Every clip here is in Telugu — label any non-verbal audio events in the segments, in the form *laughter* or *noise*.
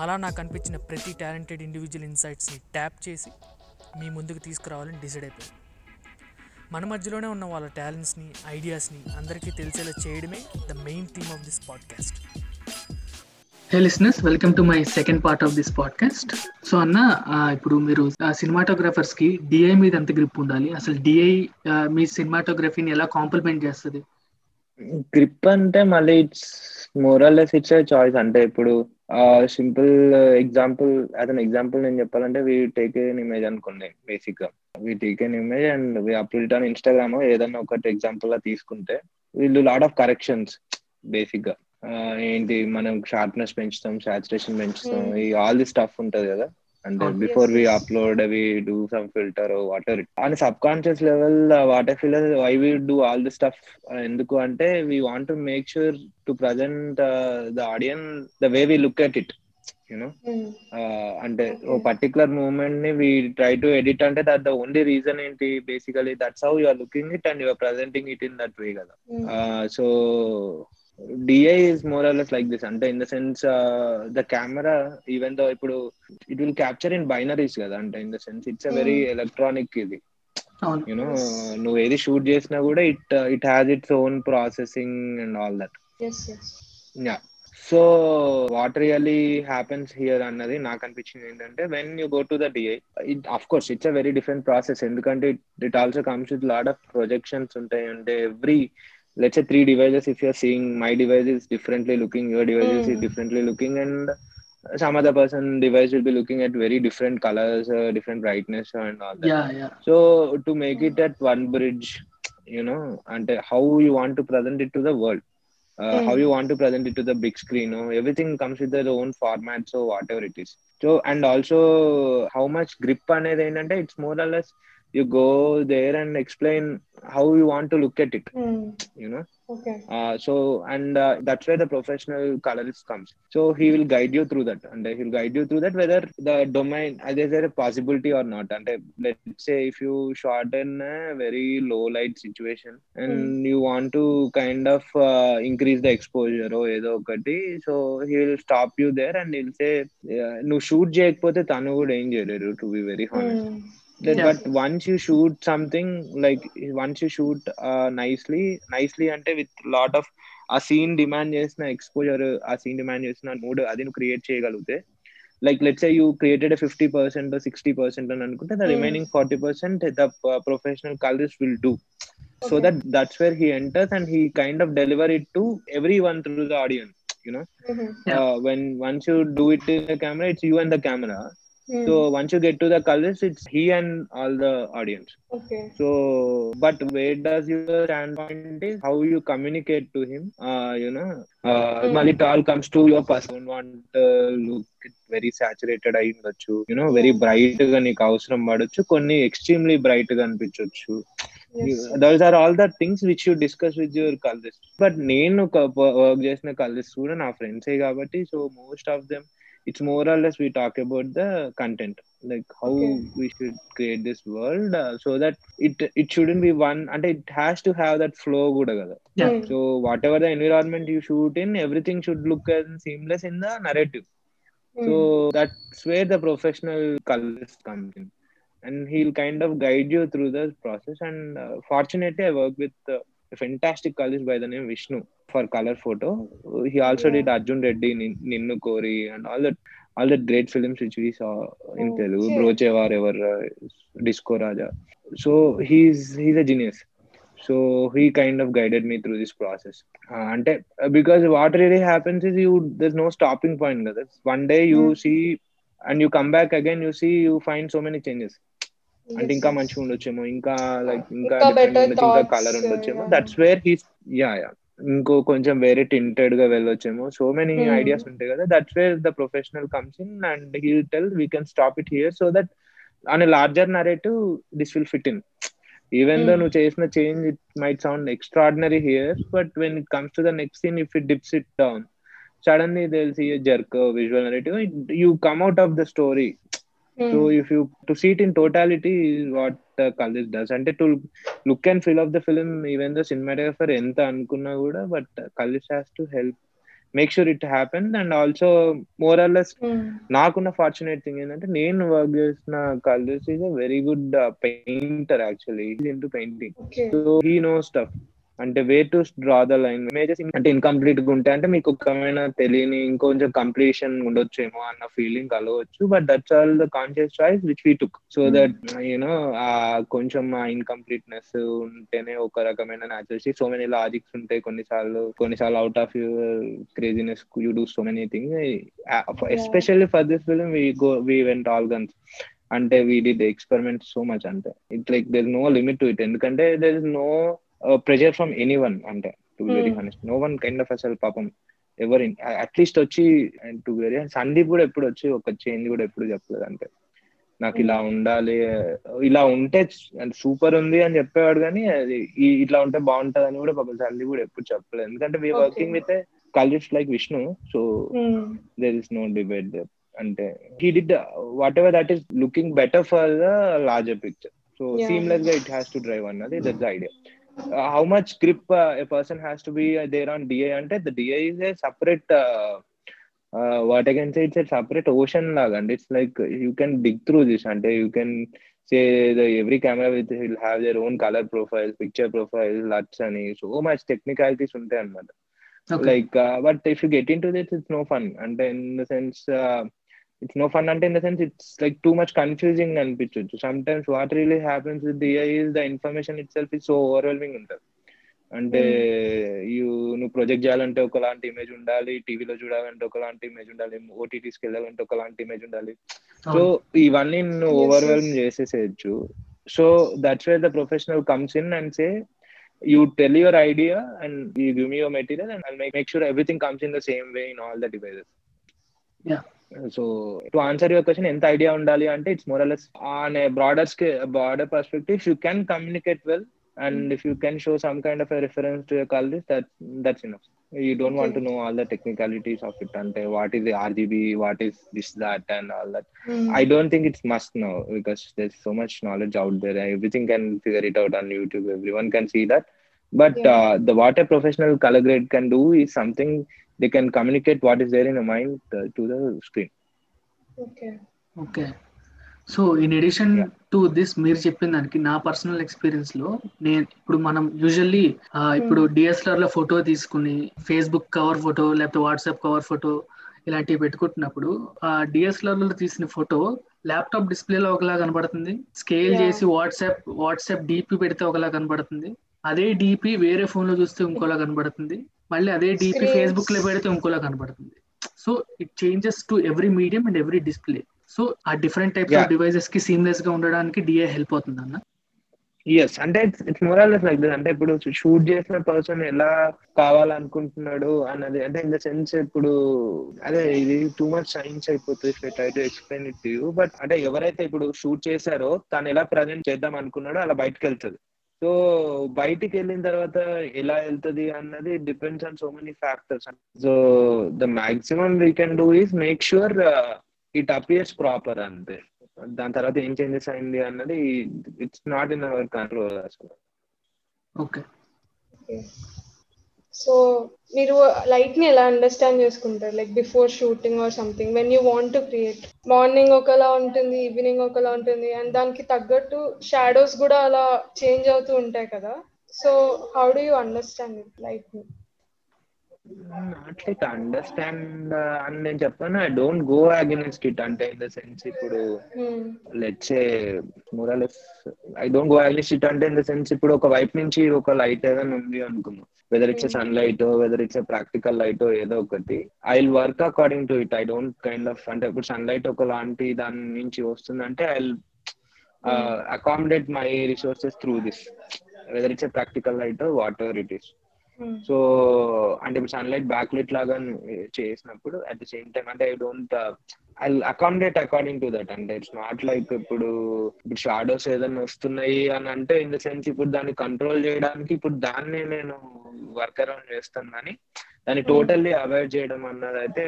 అలా నాకు అనిపించిన ప్రతి టాలెంటెడ్ ఇండివిజువల్ ఇన్సైట్స్ని ట్యాప్ చేసి మీ ముందుకు తీసుకురావాలని డిసైడ్ అయిపోయింది మన మధ్యలోనే ఉన్న వాళ్ళ టాలెంట్స్ని ఐడియాస్ని అందరికీ తెలిసేలా చేయడమే the main theme of this podcast. Hey listeners welcome to my second part of this podcast. So అన్న ఇప్పుడు మీరు సినిమాటోగ్రాఫర్స్కి డిఐ మీద ఎంత గ్రిప్ ఉండాలి? అసలు డిఐ మీ సినిమాటోగ్రఫీని ఎలా కాంప్లిమెంట్ చేస్తుంది? గ్రిప్ అంటే మళ్ళీ ఇట్స్ మోరల్లెస్ ఇట్స్ చాయిస్. అంటే ఇప్పుడు simple example as an example నేను చెప్పాలంటే వీ టేక్ ఎన్ ఇమేజ్ అనుకోండి బేసిక్గా. We take an image and we upload on Instagram ఏదైనా ఒకటి ఎగ్జాంపుల్గా తీసుకుంటే వీళ్ళు లాట్ ఆఫ్ కరెక్షన్స్ బేసిక్గా. ఏంటి మనం షార్ప్నెస్ పెంచుతాం సాచురేషన్ పెంచుతాం ఈ ఆల్ ది స్టఫ్ ఉంటది కదా. అంటే అవును. Before we. Upload we do some filter water అని subconscious level what I feel why we do all the stuff ఎందుకు అంటే we want to make sure to present the audience the way we look at it you know అంటే ఓ. పర్టికులర్ మూమెంట్ని వి ట్రై టు ఎడిట్ అంటే దట్ ద ఓన్లీ రీజన్ ఏంటి basically that's how you're looking it and you're presenting it in that way కదా so DI is more or less like this అంటే in the sense the camera even though ఇప్పుడు it will capture in binaries కదా అంటే in the sense it's a very electronic ఇది. You know. నువ్వు ఏది షూట్ చేసినా కూడా it it has its own processing and all that yeah so what really happens here అన్నది నాకు అనిపించింది ఏంటంటే when you go to the DI it of course it's a very different process ఎందుకంటే it also comes with lot of projections ఉంటాయి. అంటే every Let's three devices if you're seeing my device is differently looking your devices is Hmm. Differently looking and some other person device will be looking at very different colors uh, different brightness and all that yeah yeah so to make it at one bridge you know and how you want to present it to the world uh, Mm. how you want to present it to the big screen no? everything comes with their own format so whatever it is so and also how much grip అనేది ఏంటంటే it's more or less you go there and explain how you want to look at it you know okay uh, so and uh, that's where the professional colorist comes so he will guide you through that and he'll guide you through that whether the domain uh, is there a possibility or not and uh, let's say if you shot in a very low light situation and you want to kind of uh, increase the exposure or ఏదో ఒకటి so he will stop you there and he'll say "Yeah, నువ్వు షూట్ చేయకపోతే తను కూడా ఏం చేయలేరు to be very honest That Yeah. but once you shoot something like once you shoot uh, nicely nicely అంటే with lot of ఆ సీన్ డిమాండ్ చేసిన ఎక్స్పోజర్ ఆ సీన్ డిమాండ్ చేసిన మూడ్ అది నువ్వు క్రియేట్ చేయగలిగితే like let's you created fifty percent sixty percent అని అనుకుంటే the. Remaining forty percent the professional colours will do so Okay. That that's where he enters and he kind of deliver it to every one through the audience you know Yeah. uh, when once you do it in the camera it's you and the camera so once you get to the colors it's he and all the audience okay so but where does your standpoint is how you communicate to him uh you know uh Mm. mali it all comes to your person don't want to look very saturated అయి ఉండొచ్చు you know very Yeah. bright గా నీకు అవసరం పడొచ్చు కొన్ని ఎక్స్ట్రీమ్లీ బ్రైట్ గా అనిపించవచ్చు those are all the things which you discuss with your colourist but నేను వర్క్ చేసిన కలరిస్ట్ కూడా నా ఫ్రెండ్సే కాబట్టి so most of them it's more or less we talk about the content like how okay. we should create this world uh, so that it it shouldn't be one and it has to have that flow good yeah. so whatever the environment you shoot in everything should look as seamless in the narrative mm. so that's where the professional colorist comes in and he'll kind of guide you through the process and uh, fortunately i work with uh, a fantastic colorist by the name vishnu for color photo. He also Yeah. did Arjun Reddy, Nin- Ninnu Kori, and all that. All the great films which we saw in Okay. Telugu, Brochevar, ever uh, Disco Raja. So he's he's a genius. So he kind of guided me through this process. Uh, అంటే because what really happens is you there's no stopping point కదా one day you Hmm. see and you come back again you see you find so many changes అంటే ఇంకా మంచిగా ఉండొచ్చేమో ఇంకా లైక్ ఇంకా better ఉండొచ్చు ఇంకా కలర్ ఉండొచ్చేమో yeah. That's where he's yeah yeah ఇంకో కొంచెం వేరే టింటెడ్గా వెళ్ళొచ్చేమో సో మెనీ. ఐడియాస్ ఉంటాయి కదా that's where the professional comes in and he tell we can stop it here so that on larger narrative this will fit in even though. నువ్వు చేసిన change it might sound extraordinary here but when it comes to the next scene if it dips it down suddenly they'll see a jerk a visual narrative it, you come out of the story so if you to see it in totality is what uh, Kallis does అంటే to look and feel of the film even the cinematographer ఎంత అనుకున్నా కూడా but uh, Kallis has to help make sure it happens and also more or less నాకున్న ఫార్చునేట్ థింగ్ ఏంటంటే నేను వర్క్ చేసిన colours is a very good painter actually into painting okay so he know stuff అంటే way to draw the line images అంటే ఇన్కంప్లీట్గా ఉంటే అంటే మీకు ఒకమైన తెలియని ఇంకొంచెం కంప్లీషన్ ఉండొచ్చేమో అన్న ఫీలింగ్ కలవచ్చు but that's all the conscious choice which we took so that you know ఆ కొంచెం ఆ ఇన్కంప్లీట్నెస్ ఉంటేనే ఒక రకమైన న్యాచురల్ సో మెనీ లాజిక్స్ ఉంటాయి. కొన్నిసార్లు కొన్నిసార్లు out of your craziness you do so many thing especially for this film we go we went all guns అంటే we did experiment so much అంటే. It like there no limit to it ఎందుకంటే there is no pressure from any one అంటే to be very Hmm. Honest no one kind of అసలు పాపం ఎవరి అట్లీస్ట్ వచ్చి టు వెరీ సందీప్ కూడా ఎప్పుడు వచ్చి ఒక చేంజ్ కూడా ఎప్పుడు చెప్పలేదు అంటే నాకు ఇలా ఉండాలి ఇలా ఉంటే సూపర్ ఉంది అని చెప్పేవాడు కానీ అది ఇట్లా ఉంటే బాగుంటది అని కూడా పాపం సందీప్ కూడా ఎప్పుడు చెప్పలేదు ఎందుకంటే we. Working with colourist like Vishnu so there is no debate there. And uh, he did uh, whatever that is looking better for the larger picture. So Yeah. seamless guy, it has to drive another. That's the idea. Uh, how much grip uh, a person has to be uh, there on DA? And the DA is a separate. Uh, uh, what I can say, it's a separate ocean lag, and it's like uh, you can dig through this, and uh, you can say the every camera with will have their own color profiles, picture profiles, LUTs, and so much technicalities ఉంటాయి అన్నమాట okay like uh, but if you get into this it's no fun and in the it's no fun అంటే in the sense it's like too much confusing అనిపించవచ్చు sometimes what really happens with is the information itself is so overwhelming ఉంటుంది. అంటే hmm. యూ నువ్వు ప్రొజెక్ట్ చేయాలంటే ఒకలాంటి ఇమేజ్ ఉండాలి టీవీలో చూడాలంటే ఒకలాంటి ఇమేజ్ ఉండాలి ఓటీటీస్కి వెళ్ళాలంటే ఒకలాంటి ఇమేజ్ ఉండాలి. సో ఇవన్నీ నువ్వు overwhelm చేసేసేయచ్చు. So that's where the professional comes in and say you tell your idea and you give me your material and make sure everything comes in the same way in all the devices the devices. Yeah. So to answer your question, ఎంత ఐడియా ఉండాలి అంటే it's more less on a broader broader perspective you can communicate well and if you can show some kind of reference to your college that that's enough you don't want to know all the technicalities of it అంటే what is RGB what is this that and all that I don't think it's must now because there's so much knowledge out there. Everything can figure it out on YouTube. Everyone can see that. But Yeah. uh, the what a professional color grade can do is something they can communicate what is there in the mind uh, to the screen. Okay okay so in addition Yeah. To this మీరు చెప్పిన దానికి నా పర్సనల్ ఎక్స్పీరియన్స్లో నేను ఇప్పుడు మనం యూజువల్లీ ఇప్పుడు డిఎస్ఎల్ఆర్లో ఫోటో తీసుకుని ఫేస్బుక్ కవర్ ఫోటో లేకపోతే వాట్సాప్ కవర్ ఫోటో ఇలాంటివి పెట్టుకుంటున్నప్పుడు ఆ డిఎస్ఎల్ఆర్లో తీసిన ఫోటో ల్యాప్టాప్ డిస్ప్లేలో ఒకలా కనబడుతుంది స్కేల్. చేసి వాట్సాప్ వాట్సాప్ డిపి పెడితే ఒకలా కనబడుతుంది అదే డిపి వేరే ఫోన్లో చూస్తే ఇంకోలా కనబడుతుంది మళ్ళీ అదే డిపి. ఫేస్బుక్లో పెడితే ఇంకోలా కనబడుతుంది. So it changes to every medium and every display so ఆ డిఫరెంట్ టైప్స్ ఆఫ్. డివైసెస్కి సీమ్లెస్గా ఉండడానికి డిఏ హెల్ప్ అవుతుంది అన్న? ఎస్ అంటే ఇట్స్ మోరల్లెస్ లైక్ దిస్ అంటే ఇప్పుడు షూట్ చేసిన పర్సన్ ఎలా కావాలనుకుంటున్నాడు అన్నది అంటే ఇన్ ద సెన్స్ ఇప్పుడు అదే ఇది టూ మచ్ సైన్స్ అయిపోతుంది try to explain it you but అంటే ఎవరైతే ఇప్పుడు షూట్ చేశారో తను ఎలా ప్రజెంట్ చేద్దాం అనుకున్నాడో అలా బయటకు వెళ్తుంది సో బయటికి వెళ్ళిన తర్వాత ఎలా వెళ్తుంది అన్నది depends on so many factors so the maximum we can do is make sure it appears proper అంతే. దాని తర్వాత ఏం చేంజెస్ అయింది అన్నది it's not in our control అసలు ఓకే సో మీరు లైట్ని ఎలా అండర్స్టాండ్ చేసుకుంటారు? Like before shooting or something when you want to create morning ఒకలా ఉంటుంది ఈవినింగ్ ఒకలా ఉంటుంది అండ్ దానికి తగ్గట్టు షాడోస్ కూడా అలా చేంజ్ అవుతూ ఉంటాయి కదా. So how do you understand it లైట్ని నాట్ లైక్ అండర్స్టాండ్ అని నేను చెప్పాను I don't go against it అంటే ఇన్ ద సెన్స్ ఇప్పుడు let's more less I don't go against it అంటే ఇన్ ద సెన్స్ ఇప్పుడు ఒక వైపు నుంచి ఒక లైట్ ఏదైనా ఉంది అనుకుందాం. Whether it's sun light whether it's practical light ఏదో ఒకటి I will work according to it I don't kind of అంటే ఇప్పుడు సన్ లైట్ ఒకలాంటి దాని నుంచి వస్తుందంటే I accommodate my resources through this whether it's practical light whatever it is so అంటే ఇప్పుడు సన్లైట్ బ్యాక్లైట్ లాగా చేసినప్పుడు అట్ ద సేమ్ టైం అంటే I don't I accommodate according to that అంటే ఇట్స్ నాట్ లైక్ ఇప్పుడు ఇప్పుడు షాడోస్ ఏదైనా వస్తున్నాయి అని అంటే ఇన్ ద సెన్స్ ఇప్పుడు దాన్ని కంట్రోల్ చేయడానికి ఇప్పుడు దాన్ని నేను వర్క్ అరౌండ్ చేస్తాను కానీ దాన్ని టోటల్లీ అవాయిడ్ చేయడం అన్నది అయితే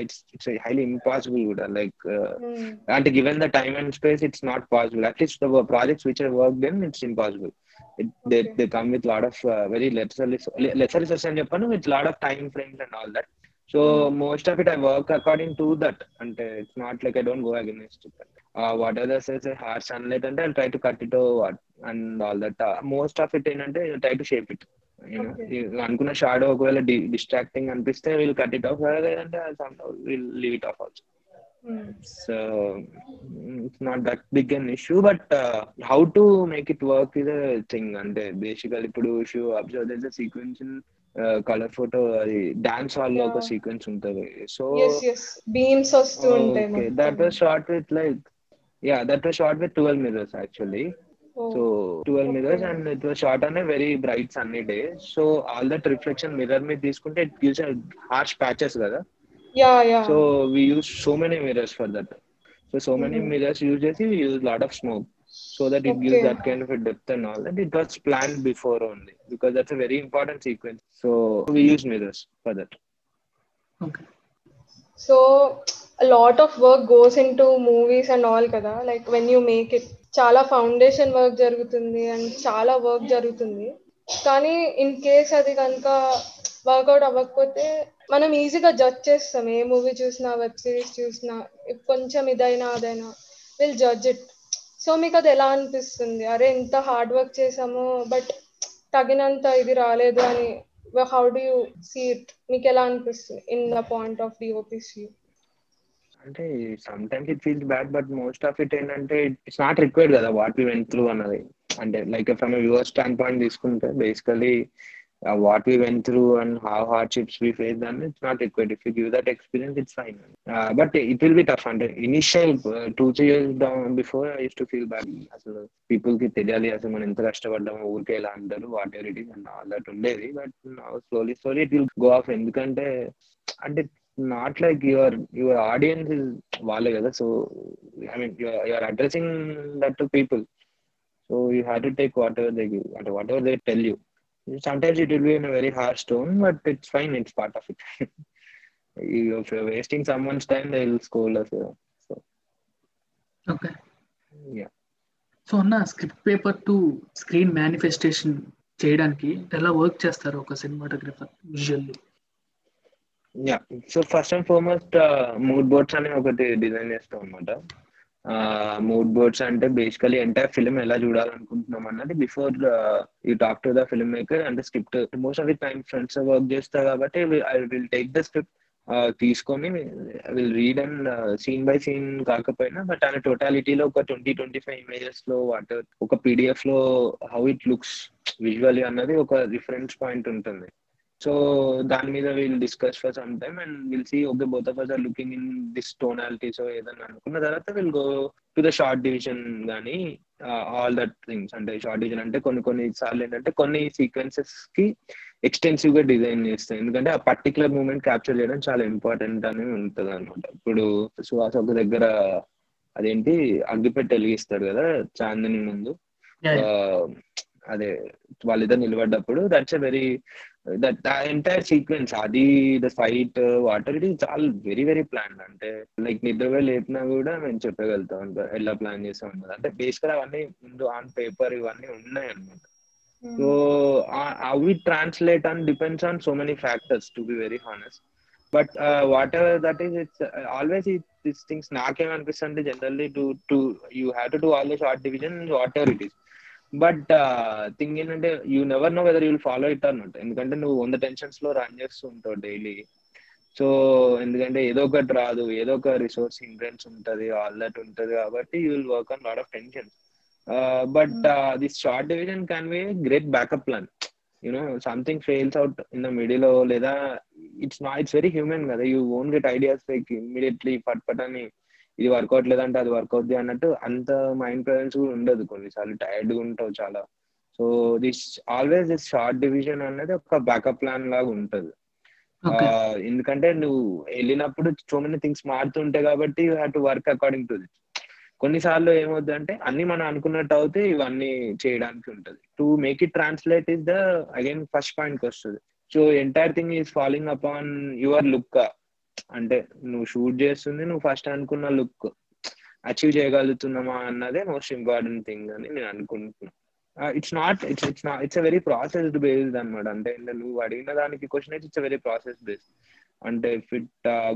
ఇట్స్ హైలీ ఇంపాసిబుల్ కూడా. లైక్ అంటే given the time and space it's not possible at least projects which are work then it's impossible they they come with lot of very lesser lesser resource అని చెప్పాను with lot of time frames and all that so most of it I work according to that అంటే it's not like I don't go against what are those hard sunlight అంటే I try to cut it and all that most of it ఏంటంటే ట్రై టు షేప్ ఇట్ అనుకున్న షాడో ఒకవేళ డిస్ట్రాక్టింగ్ అనిపిస్తే వీల్ కట్ ఇట్ ఆఫ్ లేదంటే leave it off also so it's not that big an issue but how to make it work is thing అంటే బేసికల్ ఇప్పుడు issue observe their sequence colour photo అది డాన్స్ హాల్లో ఒక సీక్వెన్స్ ఉంటది. సో బీమ్స్ వస్తూ ఉంటాయి that was shot with like yeah that was shot with twelve mirrors actually so twelve mirrors and it was shot అనే very bright sunny day so all that reflection mirror మీద తీసుకుంటే ఇట్ గివ్స్ హార్ష్ ప్యాచెస్ కదా. Yeah yeah so we use so many mirrors for that so so many mirrors use చేసి we use lot of smoke so that it gives that kind of a depth and all that it was planned before only because that's a very important sequence so we use mirrors for that okay so a lot of work goes into movies and all kada like when you make it చాలా ఫౌండేషన్ వర్క్ జరుగుతుంది అండ్ చాలా వర్క్ జరుగుతుంది కానీ ఇన్ కేస్ అది కనుక వర్కౌట్ అవ్వకపోతే మనం ఈజీగా జడ్జ్ చేస్తాం. ఏ మూవీ చూసినా వెబ్ సిరీస్ చూసినా కొంచెం ఇదైనా అదైనా విల్ జడ్జ్ ఇట్ సో మీకు అది ఎలా అనిపిస్తుంది? అరే ఇంత హార్డ్ వర్క్ చేసాము బట్ తగినంత ఇది రాలేదు అని how do you see it మీకు ఎలా అనిపిస్తుంది? In the point of DOPs అంటే sometimes it feels bad but most of it ఏంటంటే ఇట్స్ నాట్ రిక్వైర్డ్ కదా వాట్ వి వెంట్ త్రూ అన్నది. అంటే like from viewer standpoint తీసుకుంటే basically uh, what we went through and how hardships we faced and it's not it's if you give that experience it's fine. Uh, but it will be tough. And initial uh, two three years down before i used to feel bad. అసలు పీపుల్కి తెలియాలి అసలు మనం ఎంత కష్టపడ్డాము ఊరికే ఇలా అంటారు whatever it is and all that ఉండేది but slowly slowly it will go off ఎందుకంటే అంటే not like your your audience is వాళ్ళే కదా. So I mean your addressing that to people so you have to take whatever they give అంటే whatever they tell you sometimes it will be in a very harsh tone, but it's fine. It's part of it. if you're wasting someone's time, they'll scold us. So, okay. Yeah. So అన్న script paper to screen manifestation చేయడానికి ఎలా వర్క్ చేస్తారు ఒక cinematographer visually yeah so first and foremost mood boards అని ఒకటి డిజైన్ చేస్తాం అనమాట మూడ్ బోర్డ్స్ అంటే బేసికలీ ఎంటైర్ ఫిల్మ్ ఎలా చూడాలనుకుంటున్నాం అన్నది before you talk to the film maker and script most of the time friends work చేస్తా కాబట్టి I will take the script తీసుకొని will read and scene by scene కాకపోయినా బట్ ఆయన టోటాలిటీలో ఒక ట్వంటీ ట్వంటీ ఫైవ్ ఇమేజెస్లో వాట్ ఒక పీడిఎఫ్లో హౌ ఇట్ లుక్స్ విజువల్లీ అన్నది ఒక రిఫరెన్స్ పాయింట్ ఉంటుంది. సో దాని మీద we'll discuss for some time and will see okay both of us are looking in this tonality so ఏదన్నా అనుకున్న తర్వాత will go to the shot division కానీ ఆల్ దట్ థింగ్స్ అంటే షార్ట్ డివిజన్ అంటే కొన్ని కొన్ని సార్లు ఏంటంటే కొన్ని సీక్వెన్సెస్కి ఎక్స్టెన్సివ్గా డిజైన్ చేస్తాయి. ఎందుకంటే ఆ పర్టికులర్ మూమెంట్ క్యాప్చర్ చేయడం చాలా ఇంపార్టెంట్ అని ఉంటది అనమాట ఇప్పుడు సుహాస్ ఒక దగ్గర అదేంటి అగ్గిపెట్టి వెలిగిస్తాడు కదా చాందిని ముందు. అదే వాళ్ళిద్దరు నిలబడ్డప్పుడు that's a very that entire sequence అది ద ఫైట్ వాటర్ ఇది చాలా వెరీ వెరీ ప్లాన్ అంటే లైక్ నిద్రపోయి లేపినా కూడా మేము చెప్పగలుగుతాం. ఎలా ప్లాన్ చేసాం అన్నది. అంటే బేసికల్ అవన్నీ ముందు ఆన్ పేపర్ ఇవన్నీ ఉన్నాయి అనమాట సో అవి translate and depends on so many factors to be very honest but whatever that is it's always this things నాకేమనిపిస్తుంది generally to to you have to do all the shot division whatever it is but thing ఏంటంటే you never know whether you'll follow it అన్నట్టు ఎందుకంటే నువ్వు వంద టెన్షన్స్లో రన్ చేస్తూ ఉంటావు డైలీ సో ఎందుకంటే ఏదో ఒకటి రాదు ఏదో ఒక రిసోర్స్ హిండ్రెన్స్ ఉంటది ఆల్ దట్ ఉంటది కాబట్టి you will work on lot of tension but this shot division can be great backup plan you know something fails out in the middle లేదా ఇట్స్ నా ఇట్స్ వెరీ హ్యూమన్ కదా. You won't get ideas like immediately put put అని ఇది వర్కౌట్ లేదంటే అది వర్క్ అవుద్ది అన్నట్టు అంత మైండ్ ప్రజెన్స్ కూడా ఉండదు కొన్నిసార్లు. టైర్డ్గా ఉంటావు చాలా. So this always this shot division అనేది ఒక బ్యాకప్ ప్లాన్ లాగా ఉంటది. ఎందుకంటే నువ్వు వెళ్ళినప్పుడు సో మెనీ థింగ్స్ మారుతుంటాయి కాబట్టి you have to work according to that కొన్నిసార్లు ఏమవుతుంది అంటే అన్ని మనం అనుకున్నట్టు అవుతే ఇవన్నీ చేయడానికి ఉంటది. To make it translate is the again first point వస్తుంది so entire thing is following upon your look అంటే నువ్వు షూట్ చేస్తుంది నువ్వు ఫస్ట్ అనుకున్న లుక్ అచీవ్ చేయగలుగుతున్నామా అన్నదే మోస్ట్ ఇంపార్టెంట్ థింగ్ అని నేను అనుకుంటున్నా. It's not it's it's not it's very processed based అనమాట అంటే నువ్వు అడిగిన దానికి క్వశ్చన్ అయితే ఇట్స్ వెరీ ప్రాసెస్ బేస్డ్ అంటే if it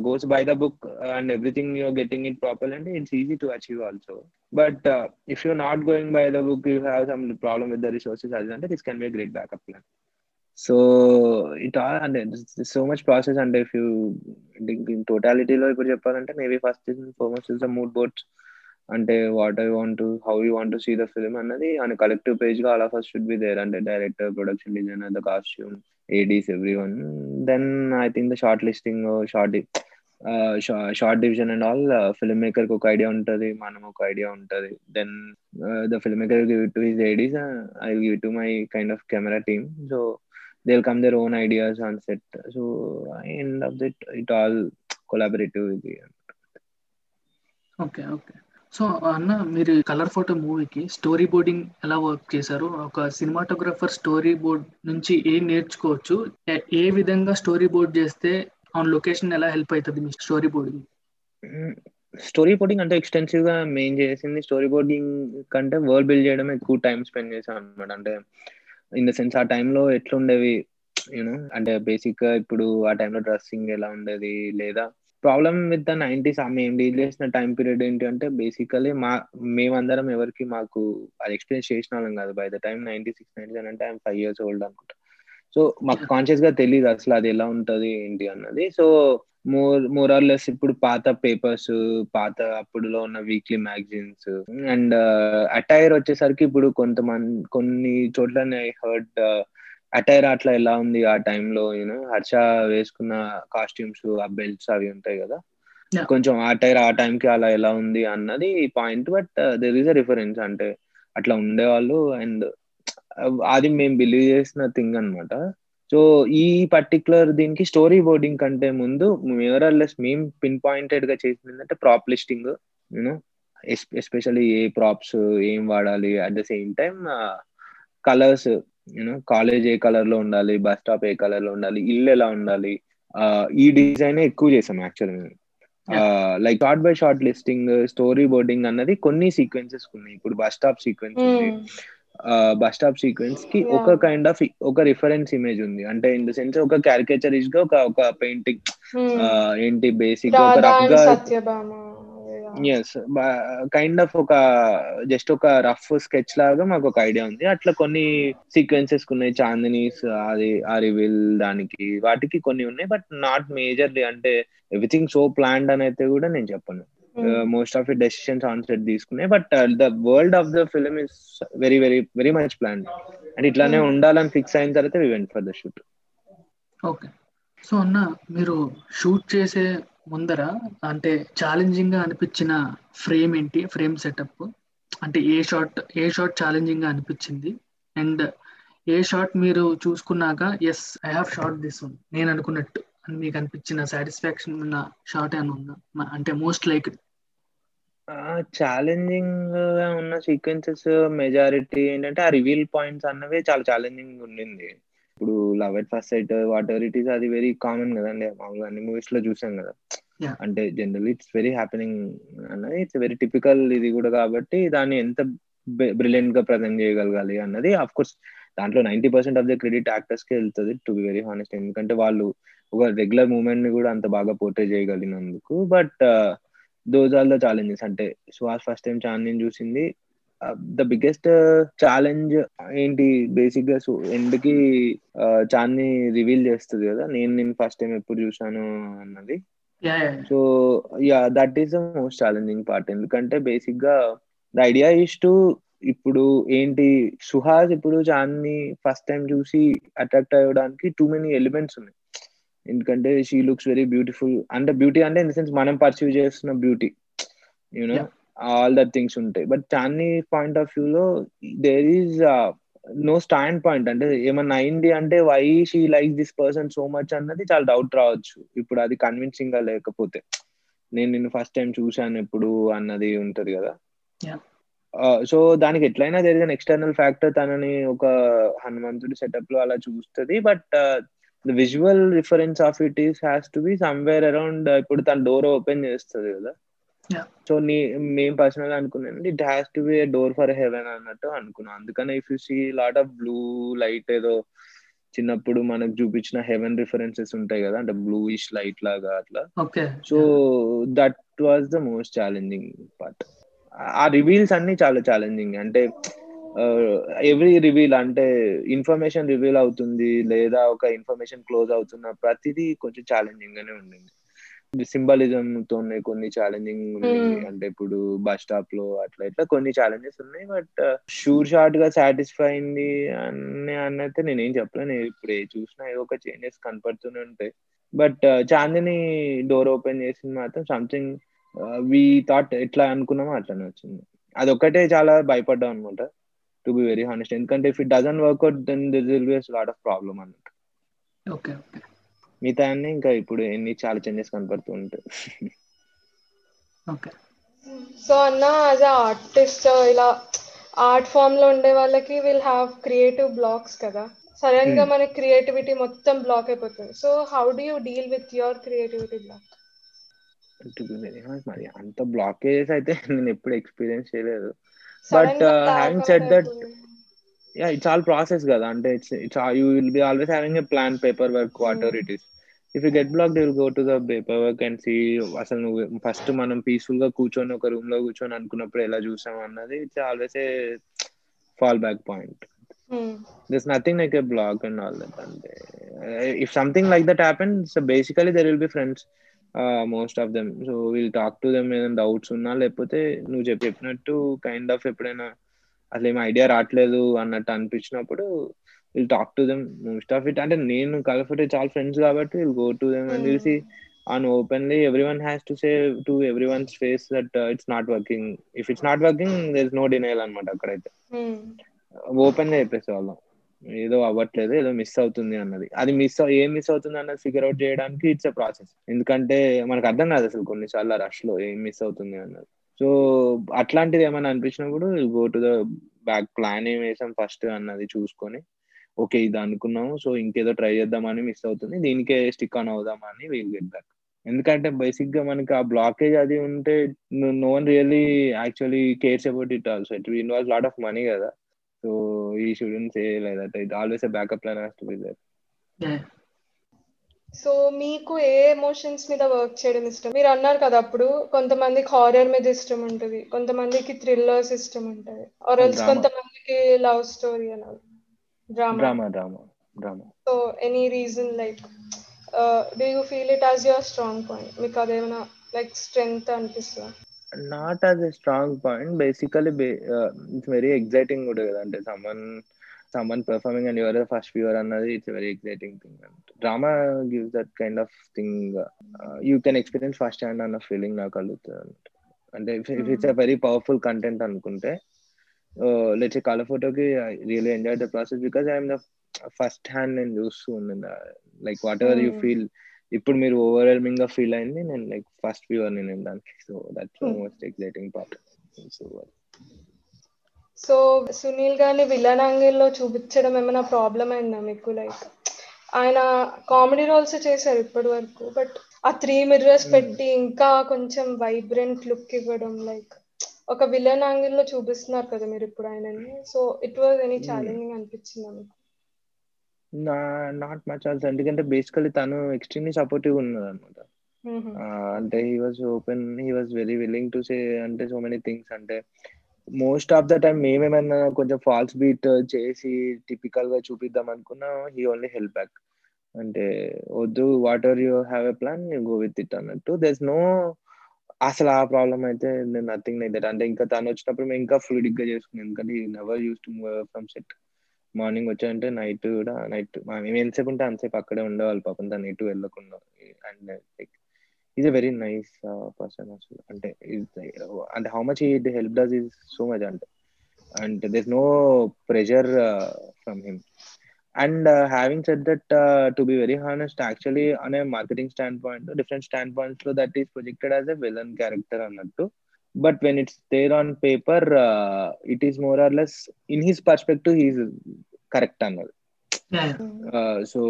goes by the book and everything you're getting it proper అంటే it's easy to achieve also but if you not going by the book you have some problem with the resources అది అంటే this can be great backup plan so it all అంటే సో మచ్ ప్రాసెస్ అంటే ఇఫ్ యూ టోటాలిటీలో ఇప్పుడు చెప్పాలంటే maybe first foremost is the mood boards అంటే what I want to how you want to see the film అన్నది and collective పేజ్గా all of us should be there అంటే director production designer the costume ADs everyone then I think the shot listing shot shot division and all film మేకర్కి ఒక ఐడియా ఉంటది మనం ఒక ఐడియా ఉంటది. Then the film maker give to his ideas I give to my kind of camera team so they'll come their own ideas on set. So I end up that it all collaborative with the okay okay so అన్న మీరు కలర్ ఫోటో మూవీకి స్టోరీ బోర్డింగ్ ఎలా వర్క్ చేశారు? ఒక సినిమాటోగ్రఫర్ స్టోరీ బోర్డ్ నుంచి ఏం నేర్చుకోవచ్చు? ఏ- విధంగా స్టోరీ బోర్డ్ చేస్తే ఆన్ లొకేషన్ ఎలా హెల్ప్ అవుతుంది మీ స్టోరీ బోర్డింగ్ స్టోరీ బోర్డింగ్ అంటే ఎక్స్టెన్సివ్గా మెయిన్ చేసింది. స్టోరీ బోర్డింగ్ కంటే వరల్డ్ బిల్డ్ చేయడం ఎక్కువ టైం స్పెండ్ చేశాను అనమాట అంటే ఇన్ ద సెన్స్ ఆ టైంలో ఎట్లుండేవి యూనో అంటే బేసిక్గా ఇప్పుడు ఆ టైంలో డ్రెస్సింగ్ ఎలా ఉండేది లేదా? ప్రాబ్లమ్ విత్ ద నైన్టీస్ మేము డీల్ చేసిన టైం పీరియడ్ ఏంటి అంటే బేసికలీ మా మేమందరం ఎవరికి మాకు అది ఎక్స్పీరియన్స్ చేసిన వాళ్ళం కాదు. By the time ninety six ninety seven అంటే ఐఎమ్ ఫైవ్ ఇయర్స్ ఓల్డ్ అనుకుంటా. సో మాకు కాన్షియస్గా తెలియదు అసలు అది ఎలా ఉంటది ఏంటి అన్నది. So more more or less ఇప్పుడు పాత పేపర్స్ పాత అప్పుడులో ఉన్న వీక్లీ మ్యాగజైన్స్ అండ్ అటైర్ వచ్చేసరికి ఇప్పుడు కొంతమంది కొన్ని చోట్ల హర్డ్ అటైర్ అట్లా ఎలా ఉంది ఆ టైంలో యూనో హర్ష వేసుకున్న కాస్ట్యూమ్స్ ఆ బెల్ట్స్ అవి ఉంటాయి కదా. కొంచెం ఆ టైర్ ఆ టైంకి అలా ఎలా ఉంది అన్నది point but there is a reference అంటే అట్లా ఉండేవాళ్ళు అండ్ అది మేము బిలీవ్ చేసిన థింగ్ అన్నమాట సో ఈ పర్టికులర్ దీనికి స్టోరీ బోర్డింగ్ కంటే ముందు లెస్ మేము పిన్ పాయింటెడ్గా చేసింది ఏంటంటే prop listing you know especially A props ఏం వాడాలి at the same time colours you know college ఏ కలర్లో ఉండాలి బస్ స్టాప్ ఏ కలర్లో ఉండాలి ఇల్లు ఎలా ఉండాలి ఈ డిజైన్ ఎక్కువ చేసాం actual like shot by shot listing storyboarding అన్నది కొన్ని సీక్వెన్సెస్ ఉన్నాయి. ఇప్పుడు బస్ స్టాప్ సీక్వెన్స్ ఉంది. బస్ స్టాప్ సీక్వెన్స్కి. ఒక కైండ్ ఆఫ్ ఒక రిఫరెన్స్ ఇమేజ్ ఉంది. అంటే ఇన్ ద సెన్స్ ఒక క్యారికేచరిస్ట్గా ఒక ఒక పెయింటింగ్ ఏంటి బేసిక్ ఒక రఫ్గా ఎస్ కైండ్ ఆఫ్ ఒక జస్ట్ ఒక రఫ్ స్కెచ్ లాగా మాకు ఒక ఐడియా ఉంది. అట్లా కొన్ని సీక్వెన్సెస్ ఉన్నాయి చాందినీస్ అది ఆ రివీల్ దానికి వాటికి కొన్ని ఉన్నాయి. బట్ నాట్ మేజర్లీ అంటే ఎవ్రీథింగ్ సో ప్లాన్డ్ అని అయితే కూడా నేను చెప్పను. Most of it decisions on set తీసుకున్నాయి but the world of the film is very very very much plan and ఇట్లానే Hmm. ఉండాలని ఫిక్స్ అయిన తర్వాత we went for the shoot okay so అన్న మీరు షూట్ చేసే ముందర అంటే ఛాలెంజింగ్గా అనిపించిన ఫ్రేమ్ ఏంటి? ఫ్రేమ్ సెటప్ అంటే ఏ షాట్ ఏ షాట్ ఛాలెంజింగ్గా అనిపించింది? అండ్ ఏ షాట్ మీరు చూసుకున్నాక yes I have shot this one నేను అనుకున్నట్టు. అని మీకు అనిపించిన సాటిస్ఫాక్షన్ ఉన్న షాట్ అని ఉందా? అంటే మోస్ట్ లైక్ ఛాలెంజింగ్గా ఉన్న సీక్వెన్సెస్ మెజారిటీ ఏంటంటే ఆ రివీల్ పాయింట్స్ అన్నవే చాలా ఛాలెంజింగ్ ఉండింది. ఇప్పుడు love at first sight whatever it is అది వెరీ కామన్ కదండి. మామూలుగా అన్ని మూవీస్లో చూసాం కదా. అంటే జనరల్ ఇట్స్ వెరీ హ్యాపెనింగ్ అన్నది ఇట్స్ వెరీ టిపికల్ ఇది కూడా కాబట్టి దాన్ని ఎంత బ్రిలియంట్గా ప్రజెంట్ చేయగలగాలి అన్నది ఆఫ్ కోర్స్ దాంట్లో ninety percent of the credit యాక్టర్స్కి వెళ్తుంది టు బి వెరీ హానెస్ట్ ఎందుకంటే వాళ్ళు ఒక రెగ్యులర్ మూమెంట్ని కూడా అంత బాగా portray చేయగలిగినందుకు. But those are the challenges అంటే సుహాస్ ఫస్ట్ టైం చాందిని చూసింది. ద బిగ్గెస్ట్ ఛాలెంజ్ ఏంటి? బేసిక్గా ఎండ్కి చాందిని రివీల్ చేస్తుంది కదా? నేను నేను ఫస్ట్ టైం ఎప్పుడు చూసాను అన్నది. So yeah that is the most challenging part ఎందుకంటే బేసిక్గా ద ఐడియా ఇస్ టు ఇప్పుడు ఏంటి? సుహాస్ ఇప్పుడు చాందిని ఫస్ట్ టైం చూసి అట్రాక్ట్ అవ్వడానికి టూ మెనీ ఎలిమెంట్స్ ఉన్నాయి. ఎందుకంటే షీ లుక్స్ వెరీ బ్యూటిఫుల్ అంటే బ్యూటీ అంటే ఇన్ ద సెన్స్ మనం పర్సీవ్ చేస్తున్న beauty you know. All that things ఉంటాయి. But Chandini point of view లో there is no stand point అంటే ఏమన్నా అయింది అంటే why she like this person so much అన్నది చాలా డౌట్ రావచ్చు. ఇప్పుడు అది కన్విన్సింగ్గా లేకపోతే. నేను నిన్ను ఫస్ట్ టైం చూశాను ఎప్పుడు అన్నది ఉంటది కదా. సో దానికి ఎట్లయినా అన్ ఎక్స్టర్నల్ ఫ్యాక్టర్ తనని ఒక హనుమంతుడి సెటప్లో అలా చూస్తుంది. But the visual reference of it is has to be somewhere around ఇప్పుడు తన డోర్ ఓపెన్ చేస్తుంది కదా. సో నీ మేము పర్సనల్ అనుకున్నాను it has to be door for heaven అన్నట్టు అనుకున్నాను అందుకని if you see lot of blue light ఏదో చిన్నప్పుడు మనకు చూపించిన హెవెన్ రిఫరెన్సెస్ ఉంటాయి కదా అంటే బ్లూయిష్ లైట్ లాగా అట్లా. So that was the most challenging part ఆ రివీల్స్ అన్ని చాలా ఛాలెంజింగ్ అంటే ఎవ్రీ రివీల్ అంటే ఇన్ఫర్మేషన్ రివీల్ అవుతుంది లేదా ఒక ఇన్ఫర్మేషన్ క్లోజ్ అవుతున్న ప్రతిదీ కొంచెం ఛాలెంజింగ్ గానే ఉండింది. సింబలిజం తోనే కొన్ని ఛాలెంజింగ్ Hmm. అంటే ఇప్పుడు బస్ స్టాప్లో అట్లా ఇట్లా కొన్ని ఛాలెంజెస్ ఉన్నాయి. బట్ షూర్ షార్ట్గా సాటిస్ఫై అయింది అని అన్నైతే నేనేం చెప్పలేను. ఇప్పుడు ఏ చూసినా ఏదో ఒక చేంజెస్ కనపడుతూనే ఉంటాయి. బట్ చాందిని డోర్ ఓపెన్ చేసింది మాత్రం సంథింగ్ వి థాట్ ఎట్లా అనుకున్నామో అట్లానే వచ్చింది. అదొక్కటే చాలా భయపడ్డాం అనమాట టు బి వెరీ హానెస్ట్ ఎందుకంటే if it doesn't work out then this will be lot of problem అన్నట్టు. ఓకే మిగతా అన్ని ఇంకా ఇప్పుడు ఎన్ని చాలా చేంజెస్ కనపడుతూ ఉంటాయి. ఓకే. సో అన్న యాజ్ అ ఆర్టిస్ట్ ఇలా ఆర్ట్ ఫామ్లో ఉండే వాళ్ళకి విల్ హ్యావ్ క్రియేటివ్ బ్లాక్స్ కదా. సడన్గా. మన క్రియేటివిటీ మొత్తం బ్లాక్ అయిపోతుంది. So how do you deal with your creativity block మరి అంత బ్లాకేజెస్ అయితే నేను ఎప్పుడు ఎక్స్పీరియన్స్ చేయలేదు. సడన్గా uh, black having out said that, అయిపోయి- యా ఇట్స్ ఆల్ ప్రాసెస్ కదా. అంటే it's it's you will be always having a plan paper work whatever it is if you get block will go to the paper work and see అసలు నువ్వు ఫస్ట్ మనం పీస్ఫుల్గా కూర్చొని ఒక రూమ్లో కూర్చొని అనుకున్నప్పుడు ఎలా చూసాం అన్నది it's always a fall back point Hmm. there's nothing like a blog and all that and uh, if something like that happens so basically there will be friends most of them. So we'll talk to them ఏదైనా డౌట్స్ ఉన్నా లేకపోతే నువ్వు చెప్ చెప్పినట్టు కైండ్ ఆఫ్ ఎప్పుడైనా అసలు ఏం ఐడియా రావట్లేదు అన్నట్టు అనిపించినప్పుడు will talk to them most of it అంటే నేను కలఫటే చాలా ఫ్రెండ్స్ కాబట్టి will go to them and Hmm. చూసి on openly everyone has to say to everyone's face that it's not working if it's not working there is no denial అనమాట అక్కడైతే. Hmm. ఓపెన్గా చెప్పేసేవాళ్ళం. ఏదో అవ్వట్లేదు ఏదో మిస్ అవుతుంది అన్నది. అది మిస్ ఏం మిస్ అవుతుంది అన్నది ఫిగర్ అవుట్ చేయడానికి ఇట్స్ ఎ ప్రాసెస్ ఎందుకంటే మనకు అర్థం కాదు అసలు కొన్నిసార్లు రష్లో ఏం మిస్ అవుతుంది అన్నది. సో అట్లాంటిది ఏమైనా అనిపించినప్పుడు go to the back plan ఏం వేసాం ఫస్ట్ అన్నది చూసుకొని ఓకే ఇది అనుకున్నాము సో ఇంకేదో ట్రై చేద్దామని మిస్ అవుతుంది దీనికే స్టిక్ ఆన్ అవుదామని వీల్ గెట్ బ్యాక్ ఎందుకంటే బేసిక్గా మనకి ఆ బ్లాకేజ్ అది ఉంటే no one really actually cares about it also it involve lot of money కదా. సో ఈ shouldn't say like that it always a backup plan has to be there so మీకు ఏ ఎమోషన్స్ మీద వర్క్ చేయడం ఇష్టం? మీరు అన్నారు కదా అప్పుడు కొంతమందికి హారర్ మీద ఇష్టం ఉంటుంది కొంతమందికి థ్రిల్లర్స్ ఇష్టం ఉంటుంది ఆర్ ఎల్స్ Drama. కొంతమందికి లవ్ స్టోరీ అన్నారు drama drama drama drama so any reason like do you feel it as your strong point మీకు అదేమైనా లైక్ స్ట్రెంగ్త్ అనిపిస్తుందా? Not as a strong point basically it's very exciting కూడా కదా. అంటే someone someone performing and your first viewer అన్నది it's very exciting thing drama gives that kind of thing you can experience first hand అన్న ఫీలింగ్ నాకు కలుగుతుంది. అంటే if it's a very powerful content అనుకుంటే లెట్స్ కలర్ ఫోటోకి really enjoy the process because I'm the first hand నేను చూస్తూ ఉన్నాను like whatever you. Feel ఇప్పుడు మీరు ఓవర్వెల్మింగ్గా ఫీల్ అయింది నేను లైక్ ఫస్ట్ వ్యూవర్ నేను దానికి so that's. Most exciting part so so Sunil గారిని విలన్ యాంగిల్లో చూపించడం ఏమైనా ప్రాబ్లం అయిందా మీకు లైక్ ఆయన కామెడీ రోల్స్ చేశారు ఇప్పటి వరకు బట్ ఆ త్రీ మిర్రర్స్ Hmm. పెట్టి ఇంకా కొంచెం వైబ్రెంట్ లుక్ ఇవ్వడం లైక్ ఒక విలన్ యాంగిల్లో చూపిస్తున్నారు కదా మీరు ఇప్పుడు ఆయనని so it was any. Challenging అనిపించిందా మీకు నా నాట్ మచ్ ఆల్సో ఎందుకంటే బేసికలీ తను ఎక్స్ట్రీమ్లీ సపోర్టివ్ ఉన్నది అనమాట. అంటే he was open he was very willing to say అంటే సో మెనీ థింగ్స్ అంటే మోస్ట్ ఆఫ్ ద టైం మేమేమైనా కొంచెం ఫాల్స్ బీట్ చేసి టిపికల్గా చూపిద్దాం అనుకున్నా హీ ఓన్లీ హెల్ప్ బ్యాక్ అంటే వద్దు whatever you have a plan you go with it అన్నట్టు. దెస్ నో అసలు ఆ ప్రాబ్లం అయితే నథింగ్ లైక్ దట్ అంటే ఇంకా తను వచ్చినప్పుడు మేము ఇంకా ఫ్లూయిడ్గా చేసుకున్నాం. ఎందుకంటే never use to move from set morning వచ్చాయంటే నైట్ కూడా నైట్ మేము ఎంతసేపు ఉంటే అంతసేపు అక్కడే ఉండేవాళ్ళు పాపం తను ఎటు వెళ్ళకుండా and like is a very nice person అసలు అంటే is- అంటే how much he help does is so much అంటే and there's no pressure uh, from him and uh, having said that uh, to be very honest actually on a marketing standpoint different standpoints so that is projected as a villain character అన్నట్టు but when it's there on paper uh, it is more or less in his perspective he's correct అన్నది uh, so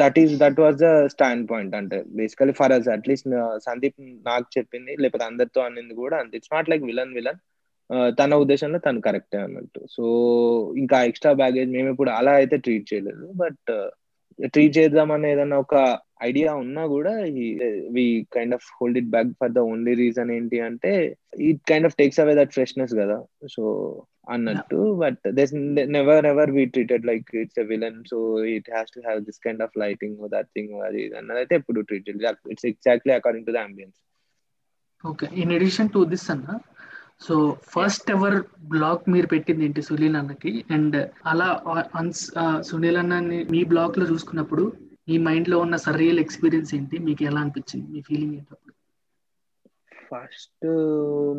that is that was the standpoint. అంటే basically for us at least Sandeep నాకు చెప్పింది లేకపోతే అందరితో అనింది కూడా అంతే it's not like villain villain తన ఉద్దేశంలో తను కరెక్టే అన్నట్టు. సో ఇంకా ఎక్స్ట్రా బ్యాగేజ్ మేము ఇప్పుడు అలా అయితే ట్రీట్ చేయలేదు. బట్ ట్రీట్ చేద్దామని ఏదన్నా ఒక ఐడియా ఉన్నా కూడా we kind of hold it back for the only reason ఏంటి అంటే it kind of takes away that freshness కదా. సో అన్నట్టు but this never ever we treated like it's a villain so it has to have this kind of lighting that thing అది అన్నది అయితే ఎప్పుడు treat it's exactly according to the ambience okay in addition to this అన్న సో ఫస్ట్ ఎవర్ బ్లాగ్ మీరు పెట్టింది ఏంటి సునీల్ అన్నకి? అండ్ అలా వన్స్ సునీల్ అన్నని మీ బ్లాగ్లో చూసుకున్నప్పుడు మీ మైండ్లో ఉన్న సర్రియల్ ఎక్స్పీరియన్స్ ఏంటి? మీకు ఎలా అనిపించింది? మీ ఫీలింగ్ ఏంటి అప్పుడు? ఫస్ట్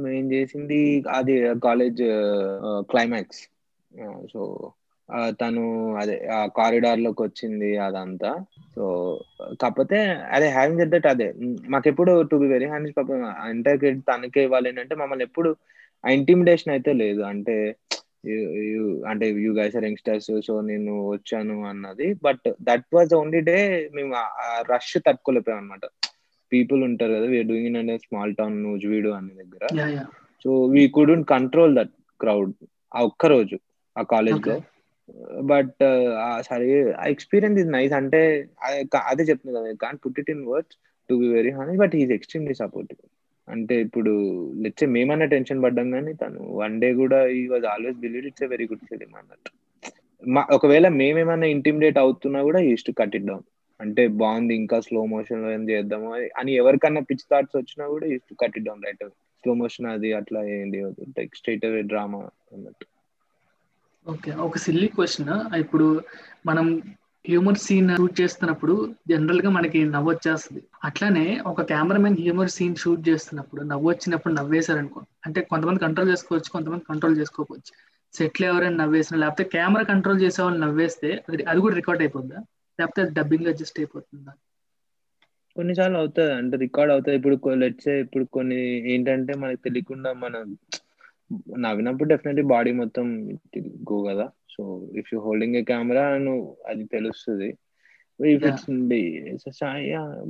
మేము చేసింది అది కాలేజ్ క్లైమాక్స్ సో తను అదే ఆ కారిడార్లోకి వచ్చింది అదంతా. సో కాకపోతే అదే హ్యావింగ్ సెడ్ దట్ అదే మాకెప్పుడు టు బి వెరీ హానెస్ట్ పాపం ఎంటైర్ క్రెడిట్ తనకే ఇవ్వాలి అంటే మమ్మల్ని ఎప్పుడు ఆ ఇంటిమిడేషన్ అయితే లేదు. అంటే అంటే you guys are youngsters so నేను వచ్చాను అన్నది. But that was only day మేము రష్ తట్టుకోలేకపోయాం అనమాట పీపుల్ ఉంటారు కదా వీఆర్ డూయింగ్ ఇన్ అనే స్మాల్ టౌన్ నూజ్వీడు అనే దగ్గర. So we couldn't control that crowd ఆ ఒక్క రోజు ఆ కాలేజ్లో. బట్ సరే uh, ఆ ఎక్స్పీరియన్స్ ఇస్ నైస్ అంటే అదే చెప్తుంది కదా can put it in words to be very honey but is extremely supportive అంటే ఇప్పుడు లెచ్చే మేమన్నా టెన్షన్ పడ్డాం కానీ తను వన్ డే కూడా he was always believe it's a very good film అన్నట్టు. ఒకవేళ మేమేమన్నా ఇంటిమిడేట్ అవుతున్నా కూడా ఈస్ట్ కట్ ఇట్ డౌన్ అంటే బాగుంది ఇంకా స్లో మోషన్లో ఏం చేద్దాము అని ఎవరికన్నా పిచ్ థాట్స్ వచ్చినా కూడా east cut it down right slow motion అది అట్లా ఏంటి లైక్ స్ట్రైట్ అవే డ్రామా అన్నట్టు. ఓకే ఒక సిల్లీ క్వశ్చన్ ఇప్పుడు మనం హ్యూమర్ సీన్ షూట్ చేస్తున్నప్పుడు జనరల్గా మనకి నవ్వు వచ్చేస్తుంది. అట్లానే ఒక కెమెరామెన్ హ్యూమర్ సీన్ షూట్ చేస్తున్నప్పుడు నవ్వు వచ్చినప్పుడు నవ్వేశారు అనుకో అంటే కొంతమంది కంట్రోల్ చేసుకోవచ్చు కొంతమంది కంట్రోల్ చేసుకోవచ్చు సెట్లు ఎవరైనా నవ్వేసిన లేకపోతే కెమెరా కంట్రోల్ చేసే వాళ్ళు నవ్వేస్తే అది అది కూడా రికార్డ్ అయిపోద్దా? లేకపోతే అది డబ్బింగ్ అడ్జస్ట్ అయిపోతుందా? కొన్నిసార్లు అవుతుంది అంటే రికార్డ్ అవుతుంది ఇప్పుడు లెట్స్ ఇప్పుడు కొన్ని ఏంటంటే మనకు తెలియకుండా మనం నవ్వినప్పుడు డెఫినెట్లీ బాడీ మొత్తం గో కదా. So if you holding a camera నువ్వు అది తెలుస్తుంది. If it's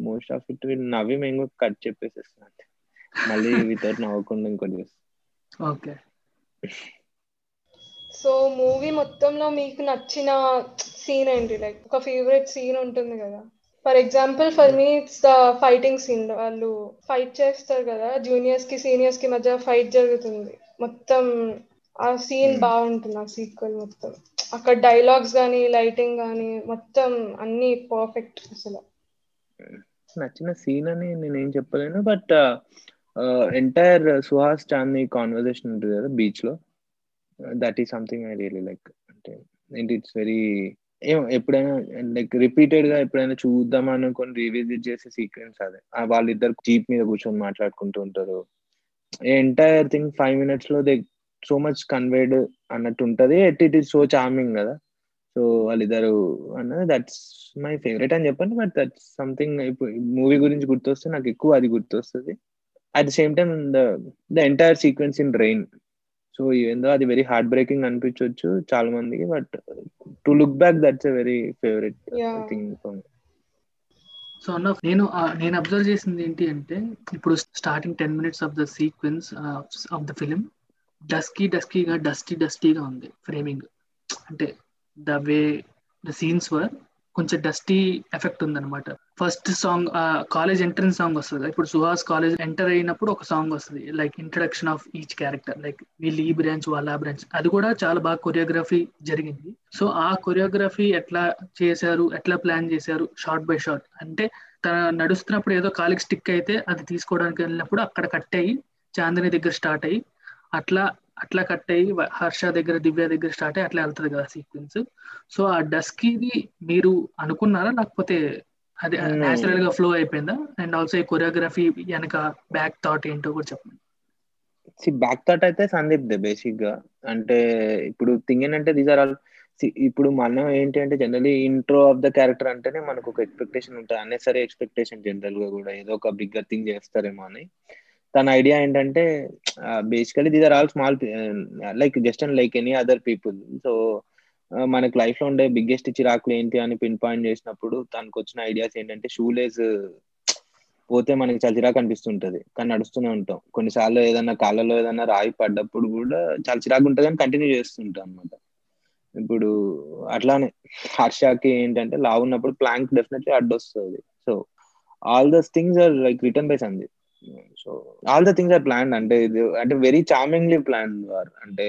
most of it నవ్వి మేము కట్ చెప్పేసేస్తాం మళ్ళీ వితౌట్ నవ్వకుండా ఇంకోటి ఓకే సో మూవీ మొత్తంలో మీకు నచ్చిన సీన్ ఏంటి? లైక్ ఒక ఫేవరెట్ సీన్ ఉంటుంది కదా. For example for me it's the fighting scene వాళ్ళు ఫైట్ చేస్తారు కదా జూనియర్స్కి సీనియర్స్కి మధ్య ఫైట్ జరుగుతుంది. మొత్తం ఆ సీన్ బాగుంటుంది ఆ సీక్వెల్ మొత్తం. అక్కడ డైలాగ్స్ కానీ లైటింగ్ కానీ మొత్తం అన్ని పర్ఫెక్ట్ అసలు. నచ్చిన సీన్ అని నేను ఏం చెప్పలేను but entire Suhas Chandi conversation ఉంటుంది కదా బీచ్లో. That is something I really like అంటే ఏంటి ఇట్స్ వెరీ ఏమో ఎప్పుడైనా లైక్ రిపీటెడ్గా ఎప్పుడైనా చూద్దాం అనుకొని రీవిజిట్ చేసే సీక్వెన్స్ అదే. వాళ్ళిద్దరు జీప్ మీద కూర్చొని మాట్లాడుకుంటూ ఉంటారు. ఎంటైర్ థింగ్ ఫైవ్ మినిట్స్లో దే సో మచ్ కన్వేడ్ అన్నట్టు ఉంటది. At it is so charming కదా. సో వాళ్ళిద్దరు అన్నది దట్స్ మై ఫేవరెట్ అని చెప్పండి. బట్ దట్స్ సంథింగ్ ఇప్పుడు మూవీ గురించి గుర్తొస్తే నాకు ఎక్కువ అది గుర్తొస్తుంది. At the same time the the entire sequence in rain so ఏందో అది వెరీ హార్ట్ బ్రేకింగ్ అనిపించవచ్చు చాలా మందికి. But to look back that's a very favourite thing so అన్న నేను నేను అబ్జర్వ్ చేసింది ఏంటి అంటే ఇప్పుడు starting ten minutes of the sequence of the film dusky డస్కీగా dusty డస్టీగా ఉంది ఫ్రేమింగ్ అంటే the way the scenes were కొంచెం డస్టీ ఎఫెక్ట్ ఉందన్నమాట. First song college entrance song వస్తుంది ఇప్పుడు సుహాస్ కాలేజ్ ఎంటర్ అయినప్పుడు ఒక సాంగ్ వస్తుంది. Like introduction of each character like వీళ్ళు ఈ బ్రాంచ్ వాళ్ళ బ్రాంచ్ అది కూడా చాలా బాగా కొరియోగ్రఫీ జరిగింది. సో ఆ కొరియోగ్రఫీ ఎట్లా చేశారు ఎట్లా ప్లాన్ చేశారు షార్ట్ బై షార్ట్ అంటే తన నడుస్తున్నప్పుడు ఏదో కాలికి స్టిక్ అయితే అది తీసుకోవడానికి వెళ్ళినప్పుడు అక్కడ కట్ అయ్యి చాందిని దగ్గర స్టార్ట్ అయ్యి అట్లా అట్లా కట్ అయ్యి హర్ష దగ్గర దివ్య దగ్గర స్టార్ట్ అయ్యి అట్లా వెళ్తుంది కదా సీక్వెన్స్ సో ఆ డస్కీది మీరు అనుకున్నారా? లేకపోతే అది నేచురల్గా ఫ్లో అయిపోయిందా? అండ్ ఆల్సో ఈ కొరియోగ్రఫీ వెనక బ్యాక్ థాట్ ఏంటో కూడా చెప్పండి. బ్యాక్ థాట్ అయితే సందీప్ దే బేసిక్గా. అంటే ఇప్పుడు థింగ్ ఏంటంటే దీస్ ఆర్ ఆల్ ఇప్పుడు మనం ఏంటి అంటే generally intro of the character అంటేనే మనకు ఒక ఎక్స్పెక్టేషన్ ఉంటుంది. అన్నెసరీ ఎక్స్పెక్టేషన్ జనరల్గా కూడా ఏదో ఒక బిగ్గర్ థింగ్ చేస్తారేమో అని. తన ఐడియా ఏంటంటే basically these are all small like just and like any other people so మనకి లైఫ్లో ఉండే బిగ్గెస్ట్ చిరాకులు ఏంటి అని పిన్ పాయింట్ చేసినప్పుడు తనకు వచ్చిన ఐడియాస్ ఏంటంటే షూలేస్ పోతే మనకి చాలా చిరాకు అనిపిస్తుంటది. కానీ నడుస్తూనే ఉంటాం. కొన్నిసార్లు ఏదైనా కాళ్ళలో ఏదైనా రాయి పడ్డప్పుడు కూడా చాలా చిరాకు ఉంటుంది కానీ కంటిన్యూ చేస్తుంటాం అనమాట ఇప్పుడు అట్లానే హర్షాకి ఏంటంటే లావు ఉన్నప్పుడు plank definitely అడ్డొస్తుంది. So all this things are like return by సంది so all the things are plan అంటే ఇది అంటే వెరీ చార్మింగ్లీ ప్లాన్ అంటే